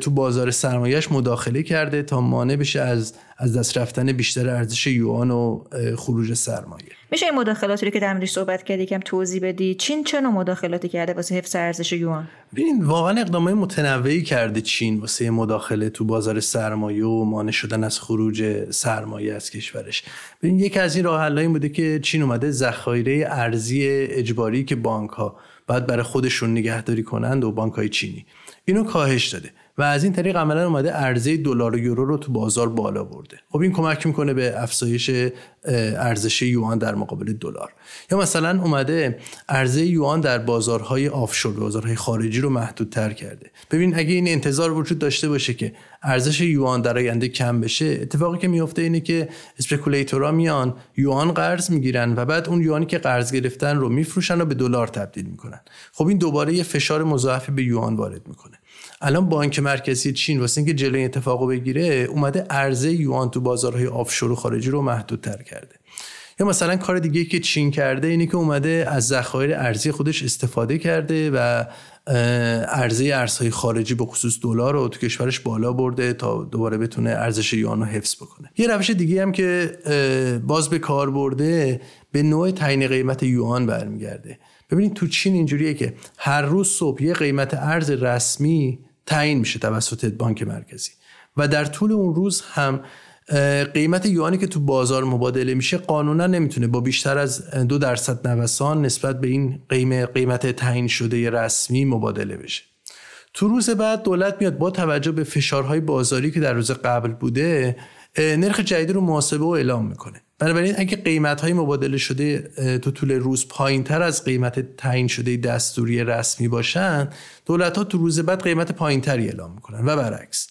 تو بازار سرمایهش مداخله کرده تا مانع بشه از از دست رفتن بیشتر ارزش یوان و خروج سرمایه. میشه این مداخلاتی رو که در صحبت کردی یکم توضیح بدی چین چه نوع مداخلاتی کرده واسه حفظ ارزش یوان؟ ببین واقعا اقدامات متنوعی کرده چین واسه مداخله تو بازار سرمایه و مانع شدن از خروج سرمایه از کشورش. ببین یکی از این راه حلایی بوده که چین اومده ذخایر ارزی اجباری که بانک ها باید برای خودشون نگهداری کنند و بانک های چینی. اینو کاهش داده. و از این طریق عملا اومده عرضه دلار و یورو رو تو بازار بالا برده. خب این کمک می‌کنه به افزایش ارزش یوان در مقابل دلار. یا مثلا اومده عرضه یوان در بازارهای آفشور بازارهای خارجی رو محدودتر کرده. ببین اگه این انتظار وجود داشته باشه که ارزش یوان در آینده کم بشه اتفاقی که میفته اینه که اسپکولیتورا میان یوان قرض می‌گیرن و بعد اون یوانی که قرض گرفتن رو میفروشن و به دلار تبدیل می‌کنن. خب این دوباره یه فشار مضاعفی به یوان وارد می‌کنه. الان بانک مرکزی چین واسه اینکه جلوی اتفاقو بگیره اومده عرضه یوان تو بازارهای آفشور و خارجی رو محدودتر کرده. یا مثلا کار دیگه که چین کرده اینه که اومده از ذخایر ارزی خودش استفاده کرده و عرضه ارزهای خارجی به خصوص دلار رو تو کشورش بالا برده تا دوباره بتونه ارزش یوان رو حفظ بکنه. یه روش دیگه هم که باز به کار برده به نوع تعیین قیمت یوان برمیگرده. ببینید تو چین اینجوریه که هر روز صبح یه قیمت ارز رسمی تعیین میشه توسط بانک مرکزی. و در طول اون روز هم قیمت یوانی که تو بازار مبادله میشه قانونا نمی‌تونه با بیشتر از دو درصد نوسان نسبت به این قیمت تعیین شده رسمی مبادله بشه. تو روز بعد دولت میاد با توجه به فشارهای بازاری که در روز قبل بوده نرخ جدید رو محاسبه و اعلام می‌کنه. بنابراین اگه قیمت های مبادله شده تو طول روز پایین تر از قیمت تعیین شده دستوری رسمی باشن دولت ها تو روز بعد قیمت پایین تری اعلام می‌کنن و برعکس.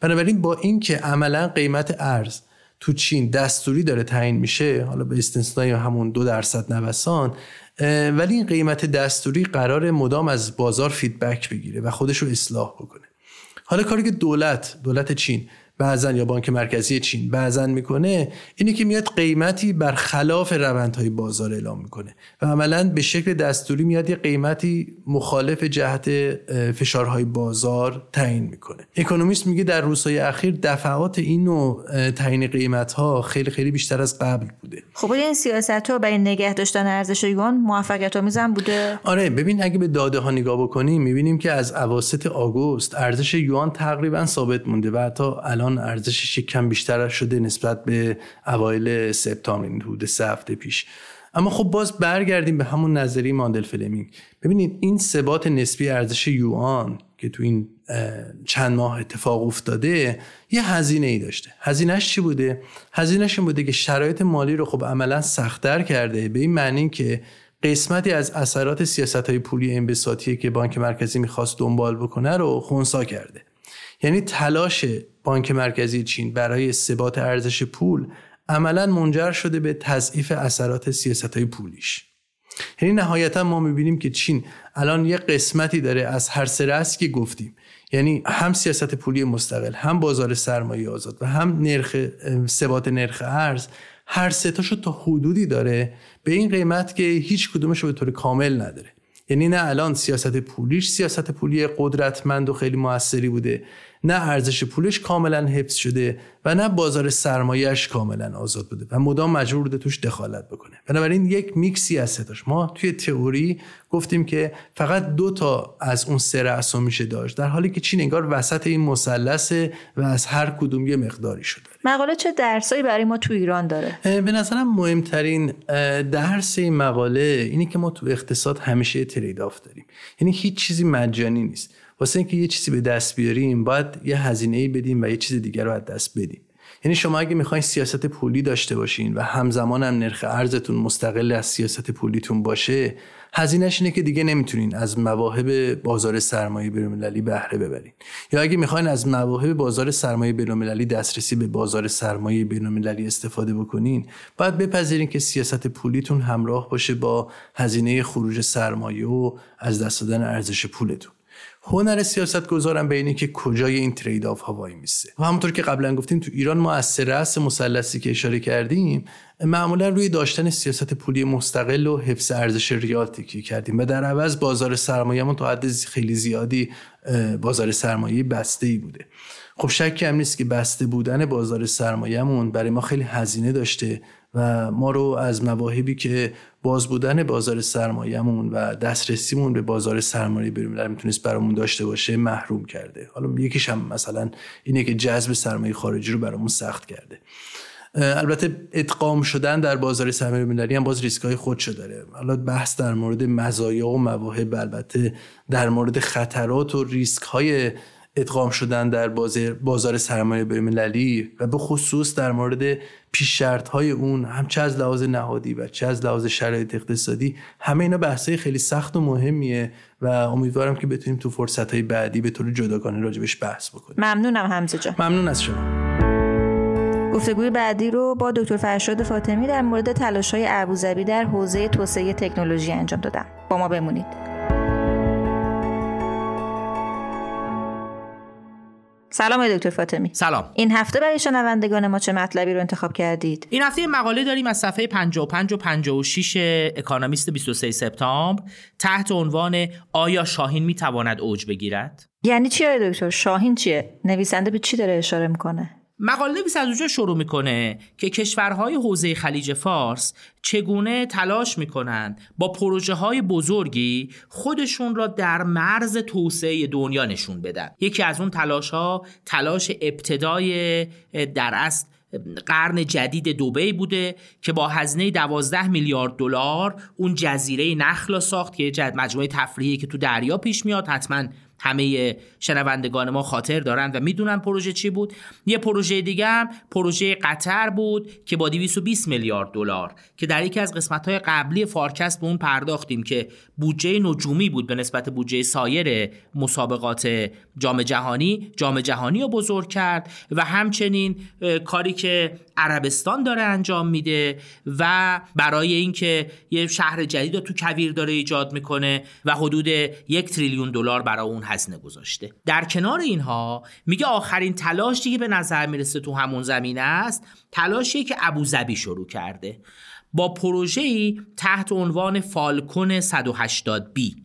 بنابراین با اینکه عملا قیمت ارز تو چین دستوری داره تعیین میشه حالا به استثنای همون دو درصد نوسان ولی این قیمت دستوری قرار مدام از بازار فیدبک بگیره و خودش رو اصلاح بکنه. حالا کاری که دولت دولت چین بعضا یا بانک مرکزی چین بعضا می‌کنه اینه که میاد قیمتی بر خلاف روندهای بازار اعلام می‌کنه و عملا به شکل دستوری میاد یه قیمتی مخالف جهت فشارهای بازار تعیین می‌کنه. اکونومیست میگه در روزهای اخیر دفعات این نوع تعیین قیمت ها خیلی خیلی بیشتر از قبل بوده. خب این سیاست ها برای نگه داشتن ارزش یوان موفقیت آمیزم بوده. آره ببین اگه به داده ها نگاه بکنیم می‌بینیم که از اواسط آگوست ارزش یوان تقریبا ثابت مونده و حتی الان ارزشش کم بیشتر شده نسبت به اوایل سپتامبر این حدود سه هفته پیش. اما خب باز برگردیم به همون نظری ماندل فلمینگ. ببینید این ثبات نسبی ارزش یوان که تو این چند ماه اتفاق افتاده یه هزینه ای داشته. هزینهش چی بوده؟ هزینهش این بوده که شرایط مالی رو خب عملا سختتر کرده به این معنی که قسمتی از اثرات سیاست های پولی انبساطی که بانک مرکزی می‌خواست دنبال بکنه رو خونسا کرده. یعنی تلاش بانک مرکزی چین برای ثبات ارزش پول عملا منجر شده به تضعیف اثرات سیاست های پولیش. یعنی نهایتا ما می‌بینیم که چین الان یه قسمتی داره از هر سه که گفتیم. یعنی هم سیاست پولی مستقل هم بازار سرمایه آزاد و هم نرخ ثبات نرخ ارز هر سه تاشو تا حدودی داره به این قیمت که هیچ کدومش به طور کامل نداره. یعنی نه الان سیاست پولیش سیاست پولی قدرتمند و خیلی موثری بوده نه ارزش پولش کاملا حفظ شده و نه بازار سرمایهش کاملا آزاد بوده و مدام مجبور بوده توش دخالت بکنه. بنابراین یک میکسی از ستاش ما توی تئوری گفتیم که فقط دو تا از اون سه رأس میشه داشت در حالی که چین انگار وسط این مثلثه و از هر کدوم یه مقداری شده. مقاله چه درسایی برای ما تو ایران داره؟ به نظرم مهمترین درس این مقاله اینه که ما تو اقتصاد همیشه ترید آف داریم. یعنی هیچ چیزی مجانی نیست. واسه اینکه یه چیزی به دست بیاریم باید یه هزینه ای بدیم و یه چیز دیگر رو از دست بدیم. یعنی شما اگه می‌خواین سیاست پولی داشته باشین و همزمان هم نرخ ارزتون مستقل از سیاست پولیتون باشه هزینهش اینه که دیگه نمی‌تونین از مواهب بازار سرمایه بینالمللی بهره ببرین. یا اگه می‌خواین از مواهب بازار سرمایه بینالمللی دسترسی به بازار سرمایه بینالمللی استفاده بکنین باید بپذیرین که سیاست پولیتون همراه باشه با هزینه خروج سرمایه و از دست دادن ارزش پولتون. هنر سیاست گذارم به اینه که کجای این ترید آف ها وای میسته و همونطور که قبلا گفتیم تو ایران ما از رأس مثلثی که اشاره کردیم معمولا روی داشتن سیاست پولی مستقل و حفظ ارزش ریال تکیه کردیم. و در عوض بازار سرمایهمون تا حد خیلی زیادی بازار سرمایه بسته ای بوده. خب شکی هم نیست که بسته بودن بازار سرمایهمون برای ما خیلی هزینه داشته. و ما رو از مواهبی که باز بودن بازار سرمایهمون و دسترسیمون به بازار سرمایه بین‌المللی می‌تونست برامون داشته باشه محروم کرده. حالا یکیش هم مثلا اینه که جذب سرمایه خارجی رو برامون سخت کرده. البته ادغام شدن در بازار سرمایه بین‌المللی هم باز ریسک های خودشو داره. حالا بحث در مورد مزایا و مواهب البته در مورد خطرات و ریسک های ادغام شدن در بازار, بازار سرمایه بین‌المللی و به خصوص در مورد پیش شرط های اون هم چه از لحاظ نهادی و چه از لحاظ شرایط اقتصادی همه اینا بحثای خیلی سخت و مهمیه و امیدوارم که بتونیم تو فرصت های بعدی به طور جداگانه راجبش بحث بکنیم. ممنونم حمزه جان. ممنون از شما. گفتگوی بعدی رو با دکتر فرشاد فاطمی در مورد تلاش های ابوظبی در حوزه توسعه تکنولوژی انجام دادم. با ما بمونید. سلام دکتر فاطمی. سلام. این هفته برای شنوندگان ما چه مطلبی رو انتخاب کردید؟ این هفته مقاله داریم از صفحه 55 و 56 اکانومیست 23 سپتامبر تحت عنوان آیا شاهین می‌تواند اوج بگیرد؟ یعنی چی دکتر؟ شاهین چیه؟ نویسنده به چی داره اشاره می‌کنه؟ مقاله نویس از اونجا شروع می‌کنه که کشورهای حوزه خلیج فارس چگونه تلاش می‌کنن با پروژه های بزرگی خودشون را در مرز توسعه دنیا نشون بدن. یکی از اون تلاش ها تلاش ابتدای در اصل قرن جدید دوبی بوده که با هزینه 12 میلیارد دلار اون جزیره نخلا ساخت که مجموعه تفریحی که تو دریا پیش میاد حتما همه شنوندگان ما خاطر دارن و می‌دونن پروژه چی بود. یه پروژه دیگه هم پروژه قطر بود که با 220 میلیارد دلار که در یکی از قسمت های قبلی فارکست به اون پرداختیم که بودجه نجومی بود به نسبت بودجه سایر مسابقات جام جهانی. جام جهانی رو بزرگ کرد و همچنین کاری که عربستان داره انجام میده و برای اینکه یه شهر جدید رو تو کویر داره ایجاد می‌کنه و حدود یک تریلیون دلار برای اون هزینه گذاشته. در کنار اینها میگه آخرین تلاشی که به نظر می‌رسه تو همون زمینه است تلاشی که ابوظبی شروع کرده. با پروژه‌ای تحت عنوان فالکون 180 بی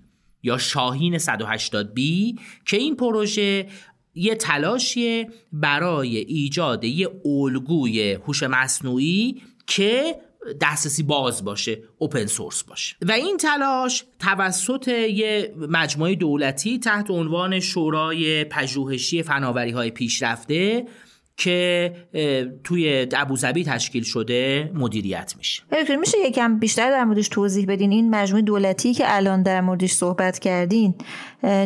یا شاهین 180 بی که این پروژه یه تلاشیه برای ایجاد یه الگوی هوش مصنوعی که دسترسی باز باشه اوپن سورس باشه. و این تلاش توسط یه مجموعه دولتی تحت عنوان شورای پژوهشی فناوری های پیشرفته که توی ابوظبی تشکیل شده مدیریت میشه. میشه یکم بیشتر در موردش توضیح بدین؟ این مجموعه دولتی که الان در موردش صحبت کردین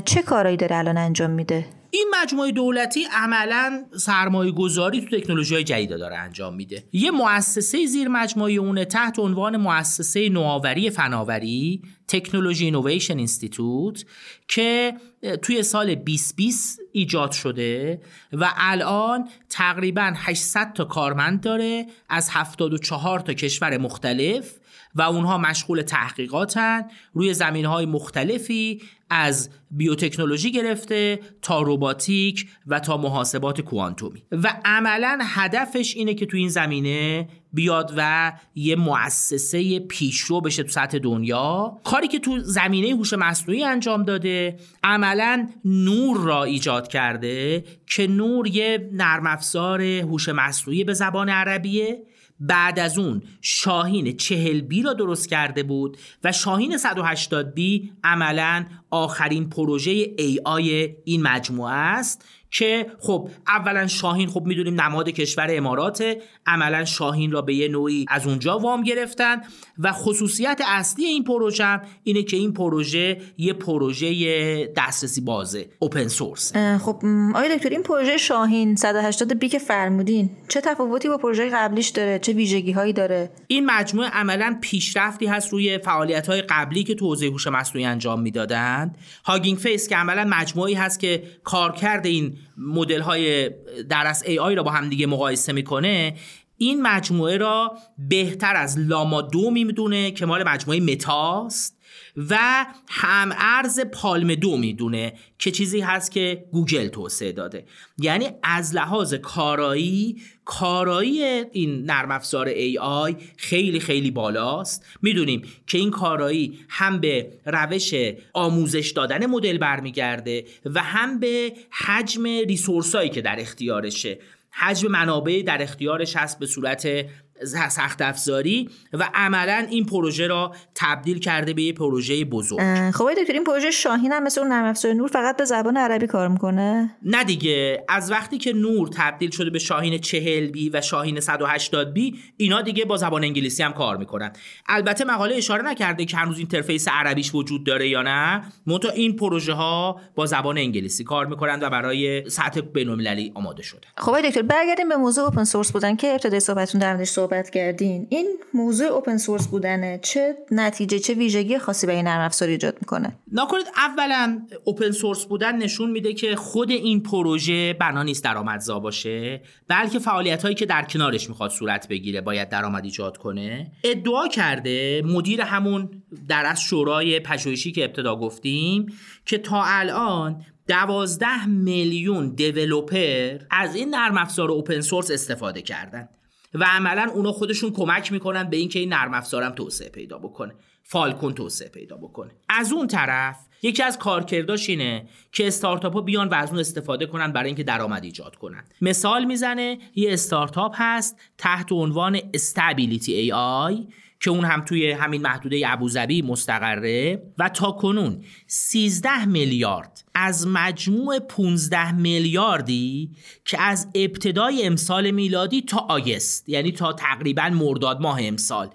چه کارایی داره الان انجام میده؟ این مجموعه دولتی عملا سرمایه گذاری تو تکنولوژی های جدید داره انجام میده. یه مؤسسه زیر مجموعه اونه تحت عنوان مؤسسه نوآوری فناوری تکنولوژی اینویشن اینستیتوت که توی سال 2020 ایجاد شده و الان تقریبا 800 تا کارمند داره از 74 تا کشور مختلف. و اونها مشغول تحقیقاتن. روی زمین های مختلفی از بیوتکنولوژی گرفته تا روباتیک و تا محاسبات کوانتومی. و عملا هدفش اینه که تو این زمینه بیاد و یه مؤسسه پیشرو بشه تو سطح دنیا. کاری که تو زمینه هوش مصنوعی انجام داده عملا نور را ایجاد کرده که نور یه نرم افزار هوش مصنوعی به زبان عربیه. بعد از اون شاهین چهل بی را درست کرده بود و شاهین 180 بی عملا آخرین پروژه ای آی این مجموعه است. که خب اولا شاهین خب می‌دونیم نماد کشور اماراته عملا شاهین را به یه نوعی از اونجا وام گرفتن و خصوصیت اصلی این پروژه هم اینه که این پروژه یه پروژه دسترسی بازه اوپن سورس خب آقای دکتر این پروژه شاهین 180 بی که فرمودین چه تفاوتی با پروژه قبلیش داره؟ چه ویژگی هایی داره؟ این مجموعه عملا پیشرفتی هست روی فعالیت های قبلی که تو حوزه هوش مصنوعی انجام می‌دادند. Hugging Face که عملا مجموعی هست که کارکرد این مدل های درس AI را با هم دیگه مقایسه می‌کنه این مجموعه را بهتر از Llama دو می‌دونه که مال مجموعه متاست و هم ارز PaLM دو می‌دونه که چیزی هست که گوگل توسعه داده. یعنی از لحاظ کارایی کارایی این نرم افزار AI خیلی خیلی بالاست. می‌دونیم که این کارایی هم به روش آموزش دادن مدل برمیگرده و هم به حجم ریسورسایی که در اختیارشه. حجم منابع در اختیارش هست به صورت سخت افزاری و عملا این پروژه را تبدیل کرده به یه پروژه بزرگ. خب دکتر این پروژه شاهین هم مثل اون نرم افزار نور فقط به زبان عربی کار می‌کنه؟ نه دیگه. از وقتی که نور تبدیل شده به شاهین 40 B و شاهین 180 B اینا دیگه با زبان انگلیسی هم کار می‌کنن. البته مقاله اشاره نکرده که هنوز interface عربیش وجود داره یا نه. منتها این پروژه ها با زبان انگلیسی کار می‌کنن و برای سطح بین‌المللی آماده شده. خب دکتر برگردیم به موضوع open source بودن که ابتدای صحبتتون در صحبت کردین. این موضوع open source بودنه. چه نتیجه چه ویژگی خاصی به این نرم افزار ایجاد می‌کنه؟ نکنید اولا اوپن سورس بودن نشون میده که خود این پروژه بنا نیست درآمدزا باشه بلکه فعالیت هایی که در کنارش می‌خواد صورت بگیره باید درآمد ایجاد کنه. ادعا کرده مدیر همون در از شورای پژوهشی که ابتدا گفتیم که تا الان دوازده میلیون دیولوپر از این نرم افزار اوپن سورس استفاده کردن. و عملا اونا خودشون کمک می‌کنن به اینکه این نرم افزارم توسعه پیدا بکنه. فالکون توسعه پیدا بکنه. از اون طرف یکی از کارکرداش اینه که استارتاپ ها بیان و از اون استفاده کنن برای اینکه درآمد ایجاد کنن. مثال می‌زنه یه استارتاپ هست تحت عنوان استابیلیتی ای آی که اون هم توی همین محدوده ابوظبی مستقره. و تا کنون 13 میلیارد. از مجموع 15 میلیاردی که از ابتدای امسال میلادی تا آگست. یعنی تا تقریبا مرداد ماه امسال.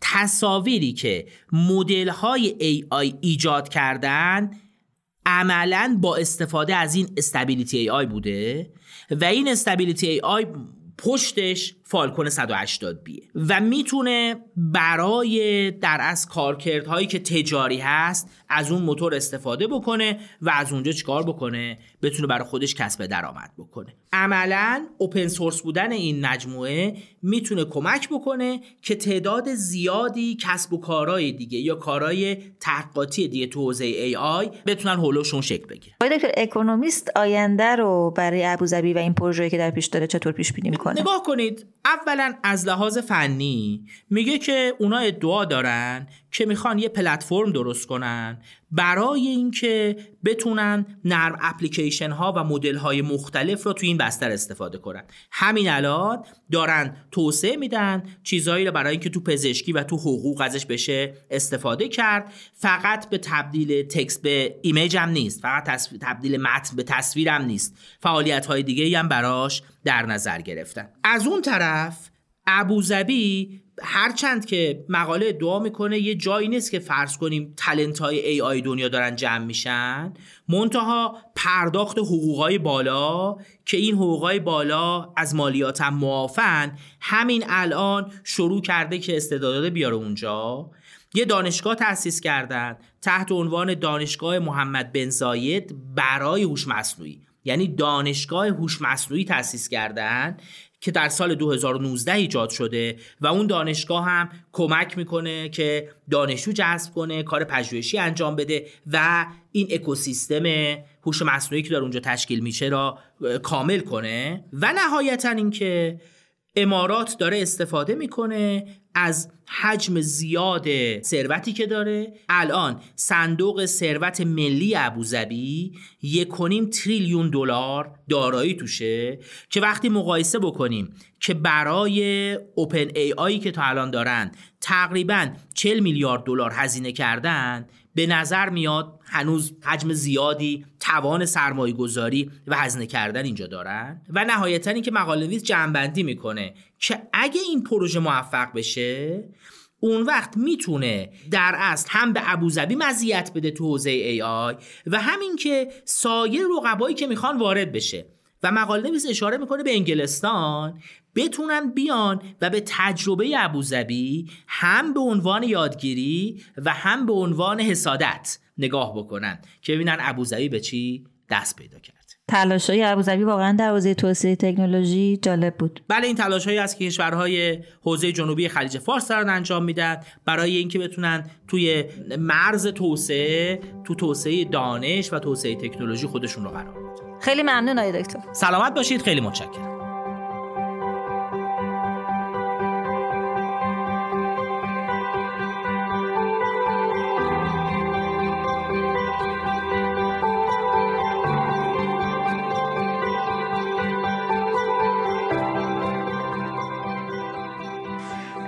تصاویری که مدل های AI ایجاد کردن عملا با استفاده از این Stability AI بوده. و این Stability AI پشتش Falcon 180 B ه و می‌تونه برای در از کارکردهایی که تجاری هست از اون موتور استفاده بکنه و از اونجا چیکار بکنه؟ بتونه برای خودش کسب درآمد بکنه. عملا open source بودن این مجموعه می‌تونه کمک بکنه که تعداد زیادی کسب و کارهای دیگه یا کارهای تحقیقاتی دیگه تو حوزه ای آی بتونن هولوشون شکل بگیره آقای دکتر اکونومیست آینده رو برای ابوظبی و این پروژه‌ای که در پیش داره چطور پیش بینی می‌کنه؟ نگاه کنید اولا از لحاظ فنی میگه که اونا ادعا دارن که می‌خوان یه پلتفرم درست کنن برای اینکه بتونن نرم اپلیکیشن ها و مدل های مختلف رو توی این بستر استفاده کنن. همین الان دارن توسعه میدن چیزهایی رو برای اینکه تو پزشکی و تو حقوق ازش بشه استفاده کرد. فقط به تبدیل text به image هم نیست. فقط تبدیل متن به تصویر هم نیست. فعالیت های دیگه هم براش در نظر گرفتن. از اون طرف ابوظبی هرچند که مقاله ادعا می‌کنه یه جایی نیست که فرض کنیم talent های AI دنیا دارن جمع میشن. منتها پرداخت حقوقای بالا که این حقوقای بالا از مالیات هم معافن همین الان شروع کرده که استعدادات بیاره اونجا. یه دانشگاه تأسیس کردن تحت عنوان دانشگاه محمد بن زاید برای هوش مصنوعی. یعنی دانشگاه هوش مصنوعی تأسیس کردن. که در سال 2019 ایجاد شده و اون دانشگاه هم کمک می‌کنه که دانشجو جذب کنه کار پژوهشی انجام بده و این اکوسیستم هوش مصنوعی که در اونجا تشکیل میشه را کامل کنه. و نهایتا اینکه امارات داره استفاده می‌کنه از حجم زیاد ثروتی که داره. الان صندوق ثروت ملی ابوظبی یک تریلیون دلار دارایی توشه که وقتی مقایسه بکنیم که برای اوپن ای آی که تا الان دارن تقریبا 40 میلیارد دلار هزینه کردن به نظر میاد هنوز حجم زیادی توان سرمایه گذاری و هزینه کردن اینجا دارن و نهایتا اینکه مقاله نویس جنبندی می‌کنه که اگه این پروژه موفق بشه اون وقت می‌تونه در اصل هم به ابوظبی مزیت بده تو حوزه ای آی و همین که سایر رقبایی که می‌خوان وارد بشه. و مقاله نویس اشاره می‌کنه به انگلستان. بتونن بیان و به تجربه ابوظبی هم به عنوان یادگیری و هم به عنوان حسادت نگاه بکنن که ببینن ابوظبی به چی دست پیدا کرد. تلاش های ابوظبی واقعا در حوزه توسعه تکنولوژی جالب بود. بله این تلاش هایی است که کشورهای حوزه جنوبی خلیج فارس دارن انجام میدن برای اینکه بتونن توی مرز توسعه تو توسعه دانش و توسعه تکنولوژی خودشون رو قرار بدن. خیلی ممنون آقای دکتر. سلامت باشید خیلی متشکرم.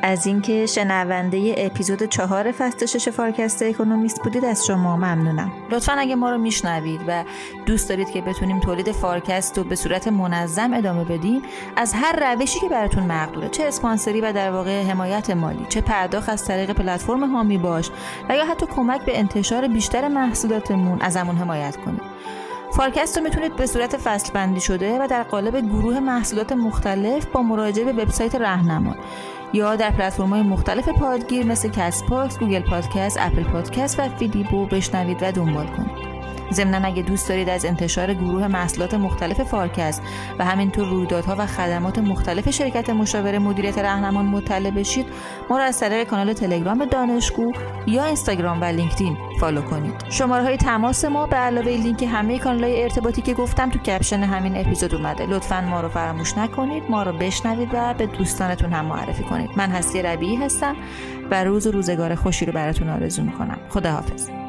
از اینکه شنونده اپیزود چهار فصل شش فارکست اکونومیست بودید از شما ممنونم. لطفا اگه ما رو میشنوید و دوست دارید که بتونیم تولید فارکست رو به صورت منظم ادامه بدیم از هر روشی که براتون مقدوره چه اسپانسری و در واقع حمایت مالی چه پرداخت از طریق پلتفرم حامی باش و یا حتی کمک به انتشار بیشتر محصولاتمون ازمون حمایت کنید. فارکست رو می‌تونید به صورت فصل بندی شده و در قالب گروه محصولات مختلف با مراجعه به وبسایت رهنما یا در های مختلف پادگیر مثل Castbox، Google Podcast، Apple Podcast و فیدیبو بشنوید و دنبال کنید. ضمنا اگه دوست دارید از انتشار گروه محصولات مختلف فارکست و همینطور رویدادها و خدمات مختلف شرکت مشاور مدیریت رهنما مطلع بشید ما را از طریق کانال تلگرام دانشگو یا اینستاگرام و لینکدین follow کنید. شماره های تماس ما به علاوه لینک همه کانال های ارتباطی که گفتم تو caption همین اپیزود اومده. لطفا ما رو فراموش نکنید ما رو بشنوید و به دوستانتون هم معرفی کنید. من هستی ربیعی هستم و روز و روزگار خوشی رو براتون آرزو می‌کنم. خداحافظ.